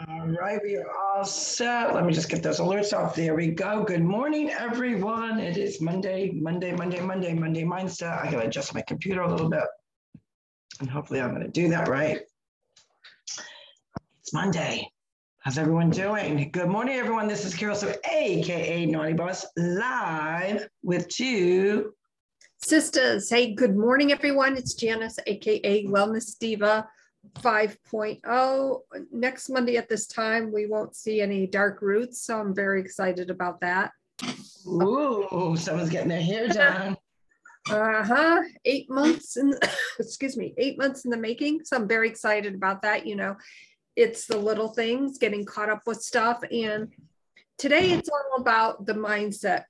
All right, we are all set. Let me just get those alerts off. There we go. Good morning, everyone. It is Monday, Monday, Monday, Monday, Monday mindset. I gotta adjust my computer a little bit. And hopefully I'm gonna do that right. It's Monday. How's everyone doing? Good morning, everyone. This is Carol, so AKA Naughty Boss, live with two sisters. Hey, good morning, everyone. It's Janice, AKA Wellness Diva. 5.0. Next Monday at this time, we won't see any dark roots. So I'm very excited about that. Ooh, someone's getting their hair done. uh-huh. Eight months in excuse me, eight months in the making. So I'm very excited about that. You know, it's the little things, getting caught up with stuff. And today it's all about the mindset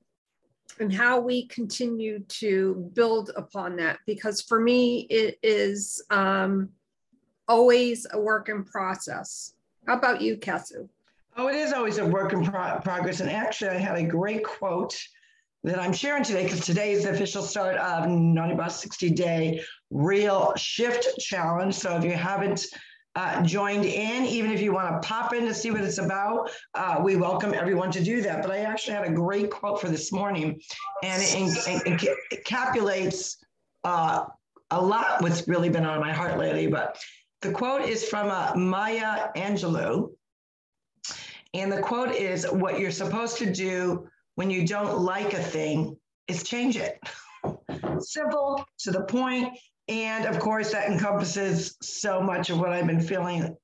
and how we continue to build upon that. Because for me, it is um always a work in process. How about you, Kesu? Oh, it is always a work in pro- progress. And actually, I had a great quote that I'm sharing today because today is the official start of Naughty Boss 60 Day Real Shift Challenge. So if you haven't uh, joined in, even if you want to pop in to see what it's about, uh, we welcome everyone to do that. But I actually had a great quote for this morning, and it, it, it encapsulates uh, a lot what's really been on my heart lately. But the quote is from uh, Maya Angelou. And the quote is What you're supposed to do when you don't like a thing is change it. Simple, to the point, And of course, that encompasses so much of what I've been feeling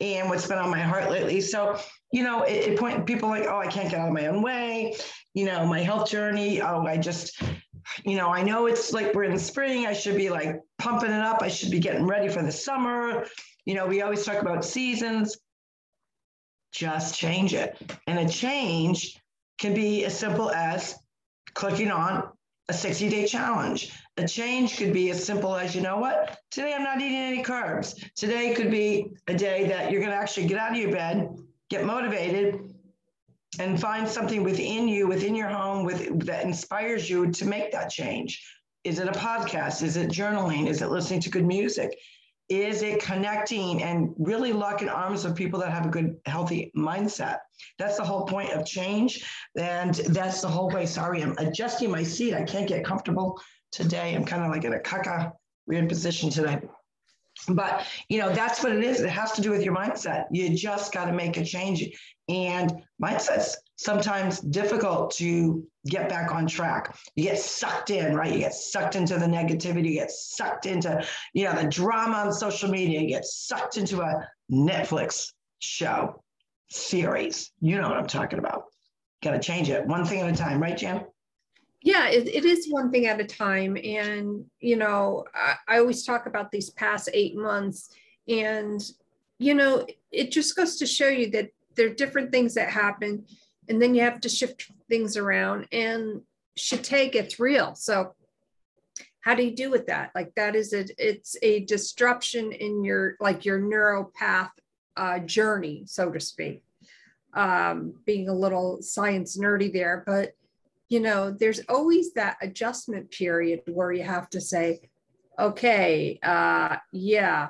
and what's been on my heart lately. So, you know, it, it point people like, oh, I can't get out of my own way. You know, my health journey. Oh, I just you know, I know it's like we're in spring. I should be like pumping it up. I should be getting ready for the summer. You know, we always talk about seasons. Just change it. And a change can be as simple as clicking on a 60 day challenge. A change could be as simple as, you know what, today I'm not eating any carbs. Today could be a day that you're going to actually get out of your bed, get motivated, and find something within you, within your home, with that inspires you to make that change. Is it a podcast? Is it journaling? Is it listening to good music? Is it connecting and really locking arms with people that have a good, healthy mindset? That's the whole point of change. And that's the whole way. Sorry, I'm adjusting my seat. I can't get comfortable today. I'm kind of like in a caca weird position today. But you know, that's what it is. It has to do with your mindset. You just got to make a change. And mindset's sometimes difficult to get back on track. You get sucked in, right? You get sucked into the negativity, you get sucked into, you know, the drama on social media, you get sucked into a Netflix show series. You know what I'm talking about. Got to change it one thing at a time, right, Jim? Yeah it, it is one thing at a time and you know I, I, always talk about these past eight months and you know it just goes to show you that there are different things that happen and then you have to shift things around and shite gets real so how do you do with that? Like that is a it's a disruption in your like your neural path uh, journey so to speak. Um, being a little science nerdy there but you know, there's always that adjustment period where you have to say, okay, uh, yeah,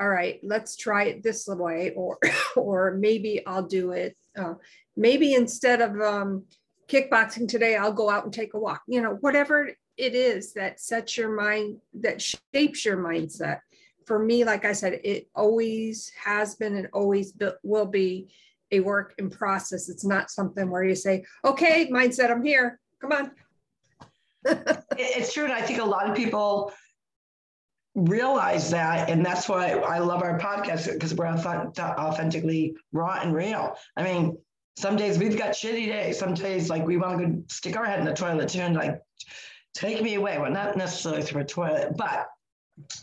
all right, let's try it this way, or or maybe I'll do it. Uh, maybe instead of um, kickboxing today, I'll go out and take a walk. You know, whatever it is that sets your mind, that shapes your mindset. For me, like I said, it always has been and always will be a work in process. It's not something where you say, okay, mindset, I'm here. Come on. it's true. And I think a lot of people realize that. And that's why I love our podcast because we're authentically raw and real. I mean, some days we've got shitty days. Some days, like, we want to go stick our head in the toilet too and, like, take me away. Well, not necessarily through a toilet, but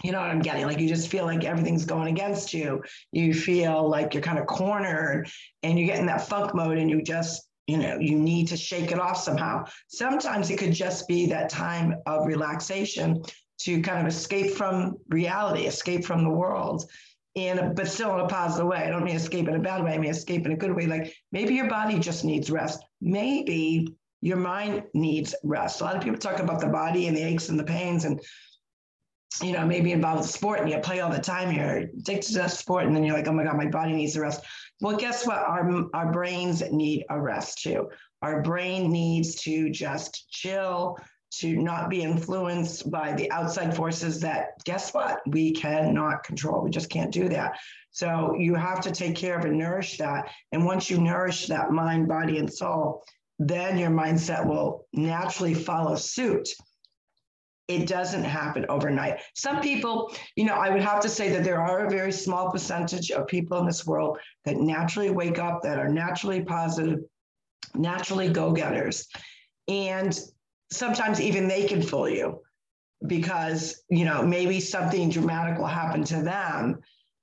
you know what I'm getting? Like you just feel like everything's going against you. You feel like you're kind of cornered and you get in that funk mode and you just, you know, you need to shake it off somehow. Sometimes it could just be that time of relaxation to kind of escape from reality, escape from the world. In but still in a positive way. I don't mean escape in a bad way. I mean escape in a good way. Like maybe your body just needs rest. Maybe your mind needs rest. A lot of people talk about the body and the aches and the pains, and you know, maybe involved with sport and you play all the time, you're addicted to sport, and then you're like, oh my God, my body needs a rest. Well, guess what? Our, our brains need a rest too. Our brain needs to just chill, to not be influenced by the outside forces that, guess what? We cannot control. We just can't do that. So you have to take care of and nourish that. And once you nourish that mind, body, and soul, then your mindset will naturally follow suit it doesn't happen overnight. Some people, you know, I would have to say that there are a very small percentage of people in this world that naturally wake up, that are naturally positive, naturally go getters. And sometimes even they can fool you because, you know, maybe something dramatic will happen to them.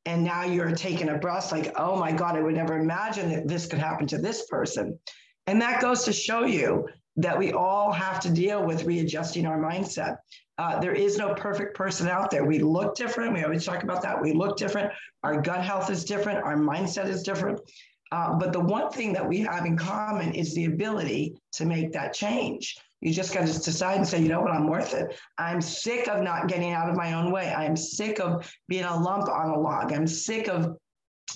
And now you're taking a breath like, oh my God, I would never imagine that this could happen to this person. And that goes to show you that we all have to deal with readjusting our mindset. Uh, there is no perfect person out there. We look different. We always talk about that. We look different. Our gut health is different. Our mindset is different. Uh, but the one thing that we have in common is the ability to make that change. You just got to decide and say, you know what, I'm worth it. I'm sick of not getting out of my own way. I'm sick of being a lump on a log. I'm sick of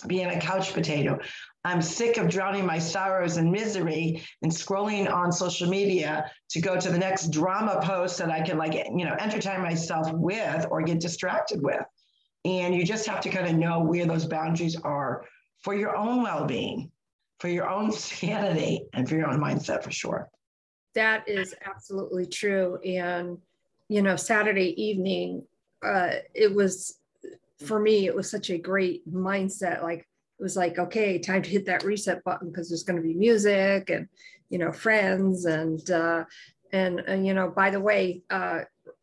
being a couch potato. I'm sick of drowning my sorrows and misery and scrolling on social media to go to the next drama post that I can like, you know, entertain myself with or get distracted with. And you just have to kind of know where those boundaries are for your own well-being, for your own sanity, and for your own mindset for sure. That is absolutely true. And you know, Saturday evening, uh, it was for me, it was such a great mindset. Like it was like, okay, time to hit that reset button because there's going to be music and, you know, friends and, uh, and, and, you know, by the way, uh,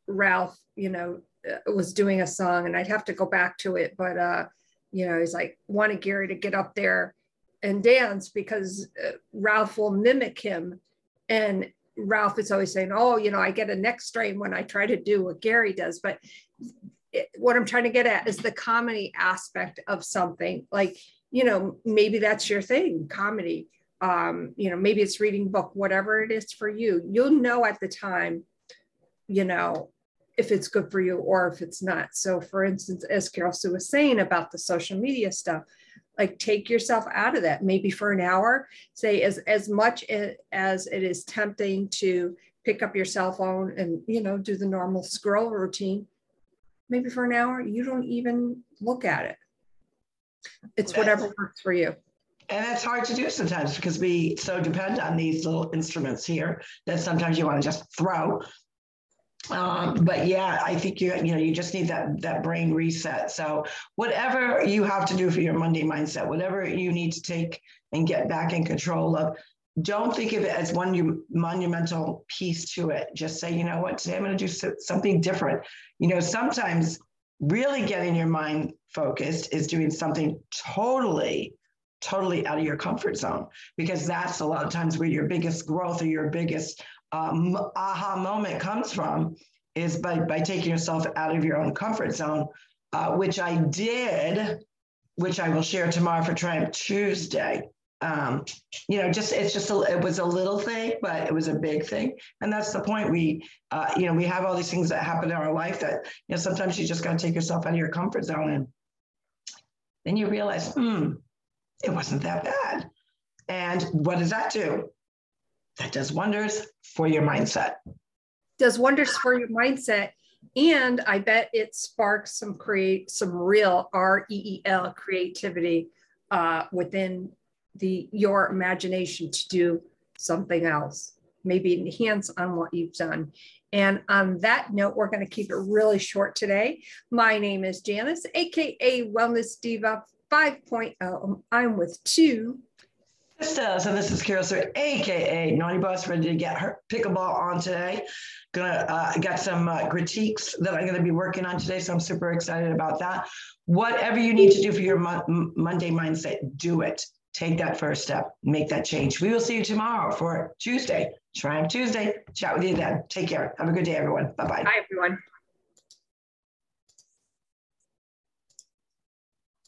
Ralph, you know, uh, was doing a song and I'd have to go back to it, but, uh, you know, he's like wanted Gary to get up there and dance because uh, Ralph will mimic him. And Ralph is always saying, oh, you know, I get a neck strain when I try to do what Gary does. But it, what I'm trying to get at is the comedy aspect of something. Like you know, maybe that's your thing, comedy. Um, you know, maybe it's reading book, whatever it is for you. You'll know at the time, you know, if it's good for you or if it's not. So, for instance, as Carol Sue was saying about the social media stuff, like take yourself out of that maybe for an hour say as as much as it is tempting to pick up your cell phone and you know do the normal scroll routine maybe for an hour you don't even look at it it's whatever works for you. And it's hard to do sometimes because we so depend on these little instruments here that sometimes you want to just throw. Um, but yeah, I think you you know you just need that that brain reset. So whatever you have to do for your Monday mindset, whatever you need to take and get back in control of, don't think of it as one monumental piece to it. Just say, you know what, today I'm going to do something different. You know, sometimes really getting your mind focused is doing something totally totally out of your comfort zone because that's a lot of times where your biggest growth or your biggest um, aha moment comes from is by, by taking yourself out of your own comfort zone uh, which i did which i will share tomorrow for triumph tuesday um, you know, just it's just a, it was a little thing, but it was a big thing, and that's the point. We, uh, you know, we have all these things that happen in our life that you know sometimes you just got to take yourself out of your comfort zone, and then you realize, hmm, it wasn't that bad. And what does that do? That does wonders for your mindset. Does wonders for your mindset. And I bet it sparks some create some real R E E L creativity uh, within the your imagination to do something else, maybe enhance on what you've done. And on that note, we're going to keep it really short today. My name is Janice, aka Wellness Diva 5.0. I'm with two sisters, and this is Carol Sue, aka Naughty Boss, ready to get her pickleball on today. Gonna uh, got some uh, critiques that I'm gonna be working on today, so I'm super excited about that. Whatever you need to do for your mo- Monday mindset, do it take that first step, make that change. We will see you tomorrow for Tuesday, Triumph Tuesday. Chat with you then. Take care. Have a good day, everyone. Bye bye. Bye, everyone.